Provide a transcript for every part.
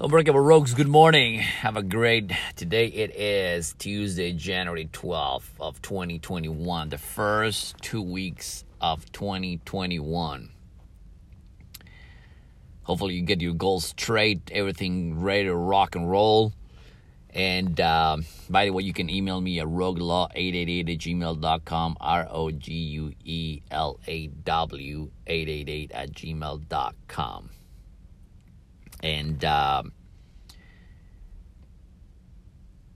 Unbreakable Rogues, good morning. Have a great today. It is Tuesday, January 12th of 2021, the first two weeks of 2021. Hopefully, you get your goals straight, everything ready to rock and roll. And uh, by the way, you can email me at roguelaw888 at gmail.com, R O G U E L A W 888 at gmail.com. And uh,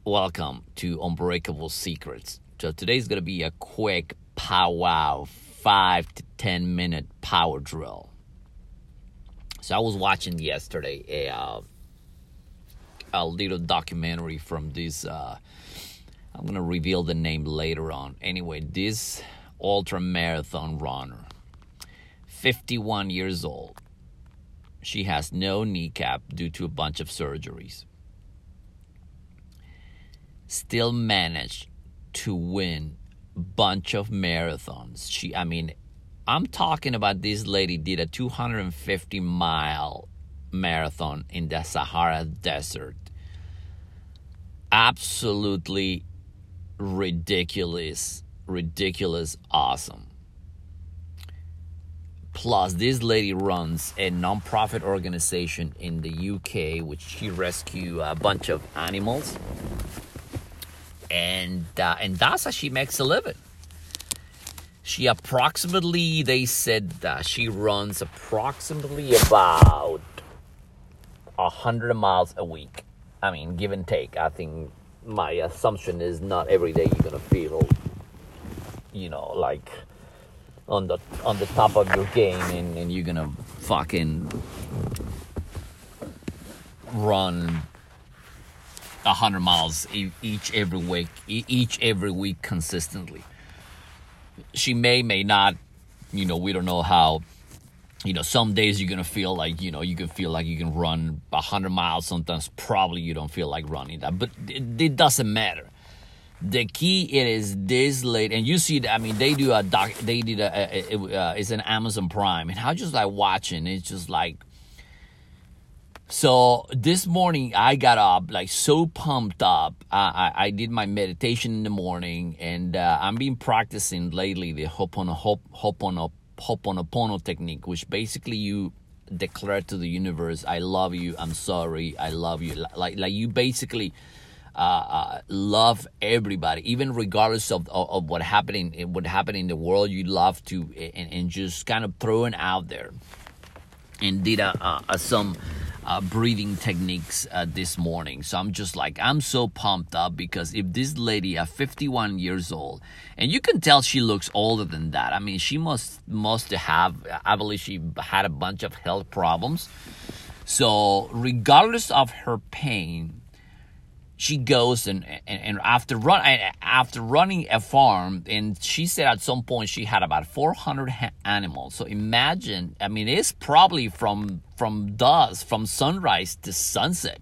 welcome to Unbreakable Secrets. So today's to be a quick powwow, five to 10 minute power drill. So I was watching yesterday a. Uh, a little documentary from this. Uh, I'm gonna reveal the name later on. Anyway, this ultra marathon runner, 51 years old. She has no kneecap due to a bunch of surgeries. Still managed to win bunch of marathons. She, I mean, I'm talking about this lady did a 250 mile marathon in the Sahara Desert. Absolutely ridiculous, ridiculous, awesome. Plus, this lady runs a non-profit organization in the UK, which she rescue a bunch of animals, and uh, and that's how she makes a living. She approximately, they said that she runs approximately about 100 miles a week. I mean, give and take. I think my assumption is not every day you're to feel, you know, like on the on the top of your game and, and you're to fucking run a 100 miles each every week each every week consistently she may may not you know we don't know how you know, some days you're gonna feel like you know you can feel like you can run hundred miles. Sometimes probably you don't feel like running that, but it, it, doesn't matter. The key it is this late, and you see, I mean, they do a doc. They did a, a, a uh, it's an Amazon Prime, and I just like watching. It's just like. So this morning I got up like so pumped up. I, I, I did my meditation in the morning, and uh, I'm been practicing lately the Hopono hop Hopono Ho'oponopono technique, which basically you declare to the universe, "I love you. I'm sorry. I love you." Like like you basically uh, uh, love everybody, even regardless of, of, of what happening what happened in the world. You love to and, and just kind of throwing out there. And did a some uh, breathing techniques uh, this morning. So I'm just like, I'm so pumped up because if this lady at 51 years old, and you can tell she looks older than that. I mean, she must must have. I believe she had a bunch of health problems. So regardless of her pain, she goes and, and, and, after run after running a farm and she said at some point she had about 400 ha- animals. So imagine i mean it's probably from from dusk from sunrise to sunset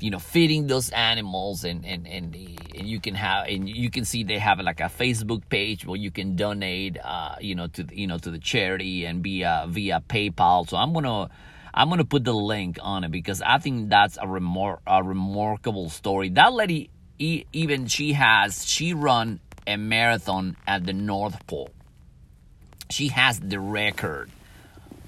you know feeding those animals and and and, and you can have and you can see they have like a facebook page where you can donate uh you know to you know to the charity and via via paypal. So i'm gonna I'm gonna put the link on it because I think that's a, remor- a remarkable story. That lady, even she has, she run a marathon at the North Pole. She has the record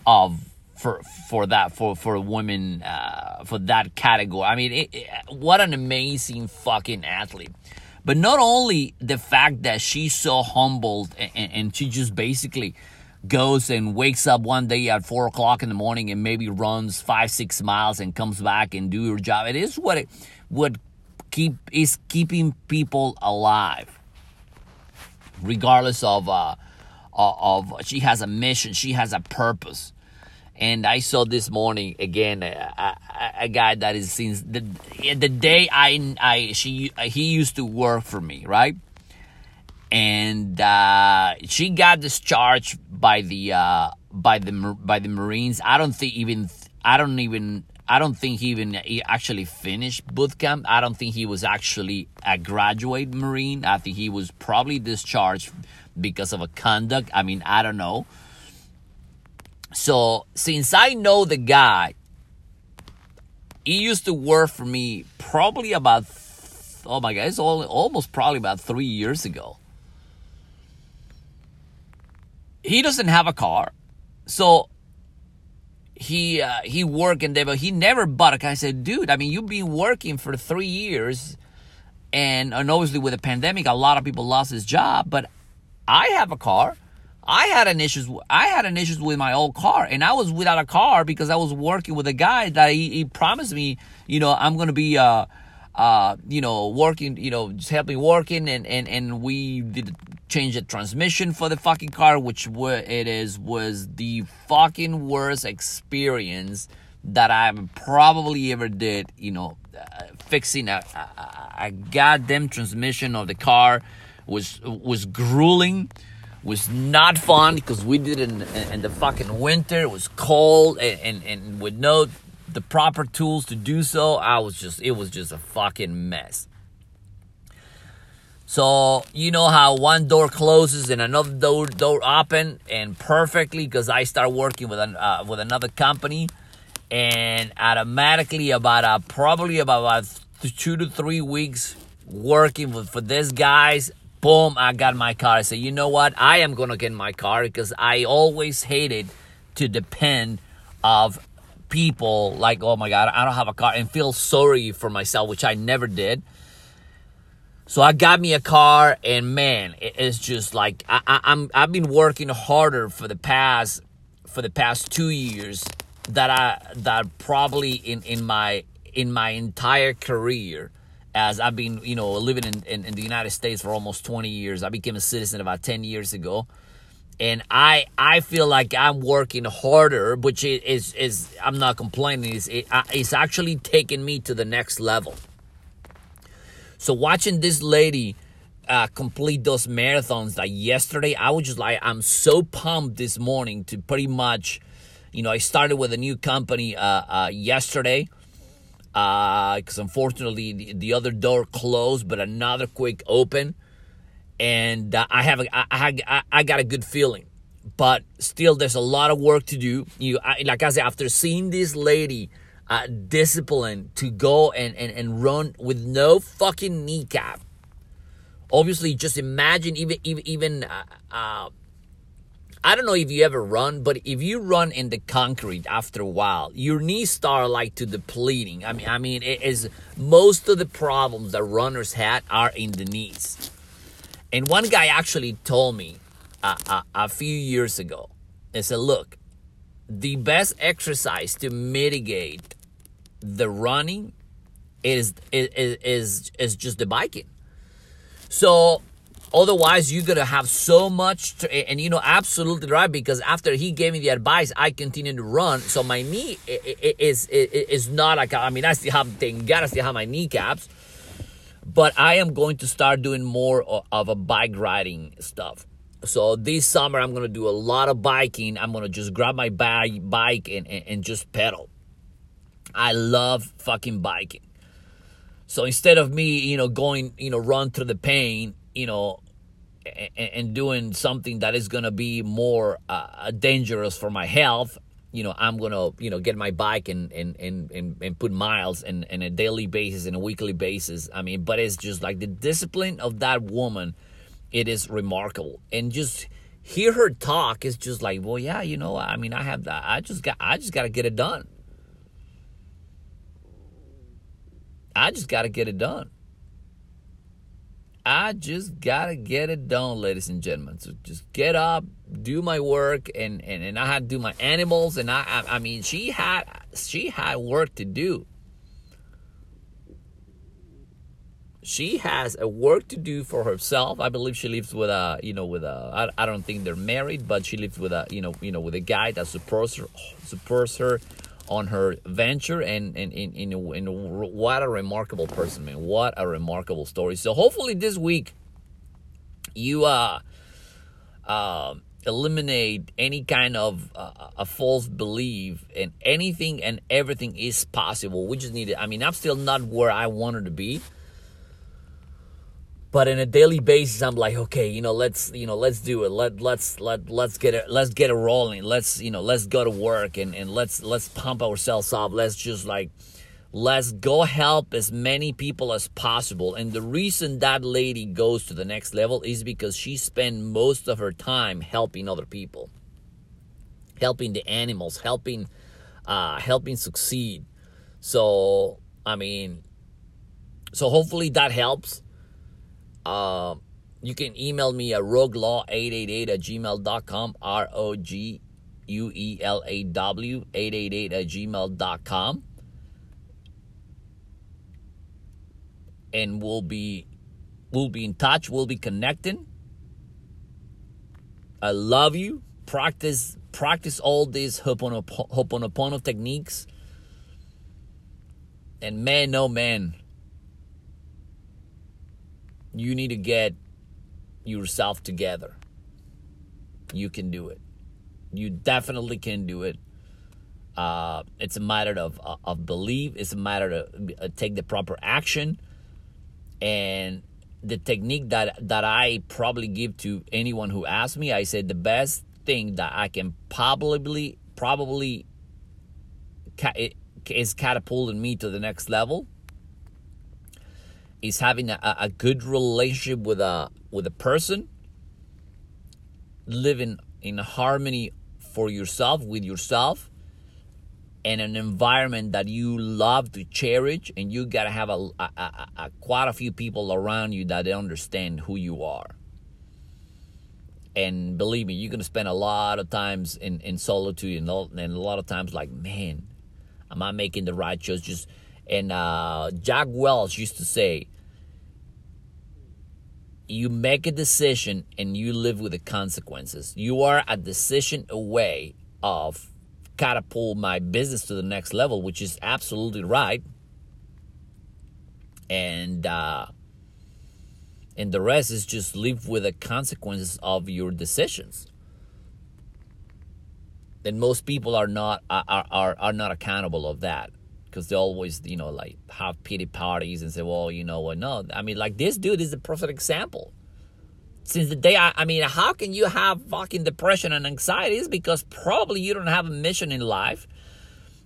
of for for that for for women uh, for that category. I mean, it, it, what an amazing fucking athlete. But not only the fact that she's so humbled and, and she just basically goes and wakes up one day at four o'clock in the morning and maybe runs five six miles and comes back and do your job. It is what it would keep is keeping people alive. Regardless of uh of she has a mission she has a purpose. And I saw this morning again a, a, a, guy that is since the the day I I she he used to work for me right and uh, she got discharged by the uh, by the by the Marines. I don't think even I don't even I don't think he even he actually finished boot camp. I don't think he was actually a graduate Marine. I think he was probably discharged because of a conduct. I mean, I don't know. So since I know the guy, he used to work for me probably about oh my god, it's all, almost probably about three years ago. He doesn't have a car, so he uh, he worked in there, but he never bought a car. I said, dude, I mean, you've been working for three years, and and obviously with the pandemic, a lot of people lost his job. But I have a car. I had an issues. I had an issues with my old car, and I was without a car because I was working with a guy that he, he promised me, you know, I'm gonna be, uh, uh, you know, working, you know, just help me working, and and and we did change the transmission for the fucking car, which it is was the fucking worst experience that I probably ever did. You know, uh, fixing a, a, a goddamn transmission of the car was was grueling was not fun because we did it in, in, the fucking winter. It was cold and, and, and with no the proper tools to do so. I was just it was just a fucking mess. So you know how one door closes and another door door open and perfectly because I start working with an uh, with another company and automatically about uh, probably about, two to three weeks working with for these guys boom, I got my car. I said, you know what? I am to get my car because I always hated to depend of people like, oh my God, I don't have a car and feel sorry for myself, which I never did. So I got me a car and man, it's just like, I, I, I'm, I've been working harder for the past, for the past two years that I, that probably in, in my, in my entire career as I've been, you know, living in, in, in, the United States for almost 20 years. I became a citizen about 10 years ago. And I I feel like I'm working harder, which is is I'm not complaining. It's, it, it's actually taking me to the next level. So watching this lady uh, complete those marathons like yesterday, I was just like I'm so pumped this morning to pretty much, you know, I started with a new company uh, uh, yesterday because uh, unfortunately the, the, other door closed, but another quick open, and uh, I have a, I, I, I got a good feeling. But still, there's a lot of work to do. You I, like I said, after seeing this lady uh, disciplined to go and, and, and run with no fucking kneecap. Obviously, just imagine even even even uh, uh I don't know if you ever run, but if you run in the concrete after a while, your knees start like to depleting. I mean, I mean, it is most of the problems that runners had are in the knees. And one guy actually told me uh, uh, a few years ago, he said, "Look, the best exercise to mitigate the running is is is, is just the biking." So Otherwise, you're gonna have so much, to, and you know, absolutely right. Because after he gave me the advice, I continued to run. So my knee is is not like I mean, I still have thank God I still have my kneecaps, but I am going to start doing more of a bike riding stuff. So this summer, I'm gonna do a lot of biking. I'm gonna just grab my bike, bike and, and, and just pedal. I love fucking biking. So instead of me, you know, going, you know, run through the pain, you know, and, and doing something that is to be more uh, dangerous for my health, you know, I'm to, you know, get my bike and, and, and, and, and put miles in, in a daily basis and a weekly basis. I mean, but it's just like the discipline of that woman, it is remarkable. And just hear her talk is just like, well, yeah, you know, I mean, I have that. I just got, I just got to get it done. I just got to get it done. I just gotta get it done, ladies and gentlemen. So just get up, do my work, and and, and I had to do my animals, and I, I I mean she had she had work to do. She has a work to do for herself. I believe she lives with a you know with a I, I don't think they're married, but she lives with a you know you know with a guy that supports her supports her on her venture and and in in, what a remarkable person man. What a remarkable story. So hopefully this week you uh uh eliminate any kind of uh, a false belief and anything and everything is possible. We just need it. I mean i'm still not where i wanted to be but in a daily basis i'm like okay you know let's you know let's do it let let's let let's get it let's get it rolling let's you know let's go to work and and let's let's pump ourselves up let's just like Let's go help as many people as possible. And the reason that lady goes to the next level is because she spent most of her time helping other people, helping the animals, helping, uh, helping succeed. So I mean, so hopefully that helps. Uh, you can email me at roguelaw888 at gmail.com, R O G U E L A W 888 at gmail.com. And we'll be we'll be in touch, we'll be connecting. I love you. Practice practice all these Ho'oponopono techniques. And man, no man, you need to get yourself together. You can do it. You definitely can do it. Uh, it's a matter of of belief. It's a matter to uh, take the proper action, and the technique that that I probably give to anyone who asks me, I said the best thing that I can probably probably is catapulting me to the next level is having a, a good relationship with a with a person living in harmony for yourself with yourself and an environment that you love to cherish and you got to have a, a, a, a, quite a few people around you that understand who you are. And believe me you're to spend a lot of times in, in solitude and, and a lot of times like man am i making the right choice? Just and uh, jack welch used to say you make a decision and you live with the consequences. You are a decision away of catapult my business to the next level, which is absolutely right. And uh, and the rest is just live with the consequences of your decisions. And most people are not are are, are not accountable of that because they always, you know, like have pity parties and say, well, you know what? No, I mean, like this dude is a perfect example. Since the day, I, I mean, how can you have fucking depression and anxiety? Is because probably you don't have a mission in life.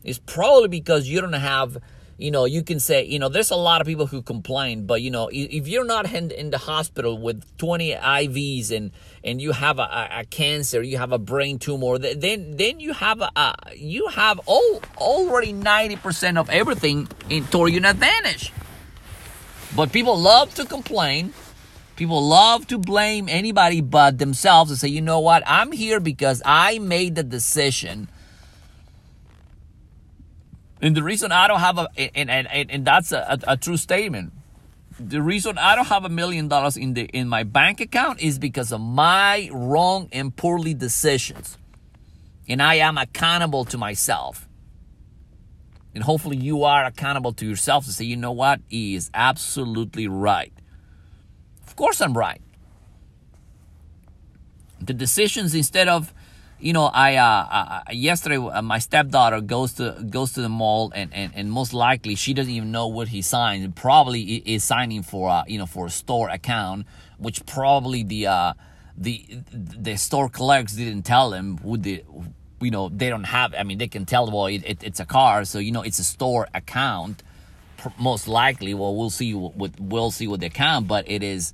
It's probably because you don't have you know, you can say, you know, there's a lot of people who complain, but you know, if you're not in, in the hospital with 20 IVs and and you have a, a, cancer, you have a brain tumor, then then you have a, a you have all already 90% of everything in toward your advantage. But people love to complain. People love to blame anybody but themselves and say, you know what, I'm here because I made the decision and the reason I don't have a, and, and, and, and that's a, a, a true statement. The reason I don't have a million dollars in the in my bank account is because of my wrong and poorly decisions. And I am accountable to myself. And hopefully you are accountable to yourself to say, you know what? He is absolutely right. Of course I'm right. The decisions instead of you know, I uh, yesterday uh, my stepdaughter goes to goes to the mall and, and, and most likely she doesn't even know what he signed. Probably is signing for uh, you know for a store account, which probably the uh, the the store clerks didn't tell him who the you know they don't have. I mean they can tell well it, it, it's a car, so you know it's a store account. Most likely, well we'll see what we'll see with the account, but it is.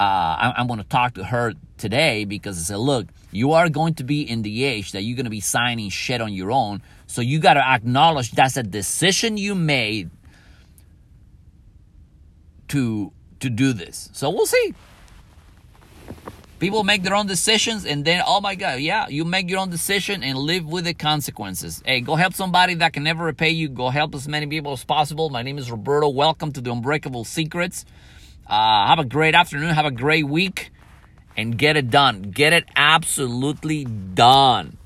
Uh, I'm, I'm going to talk to her today because I said, look, you are going to be in the age that you're going to be signing shit on your own. So you got to acknowledge that's a decision you made to to do this. So we'll see. People make their own decisions and then oh my god, yeah, you make your own decision and live with the consequences. Hey, go help somebody that can never repay you. Go help as many people as possible. My name is Roberto. Welcome to the Unbreakable Secrets. Uh, have a great afternoon. Have a great week and get it done. Get it absolutely done.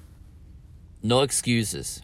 No excuses.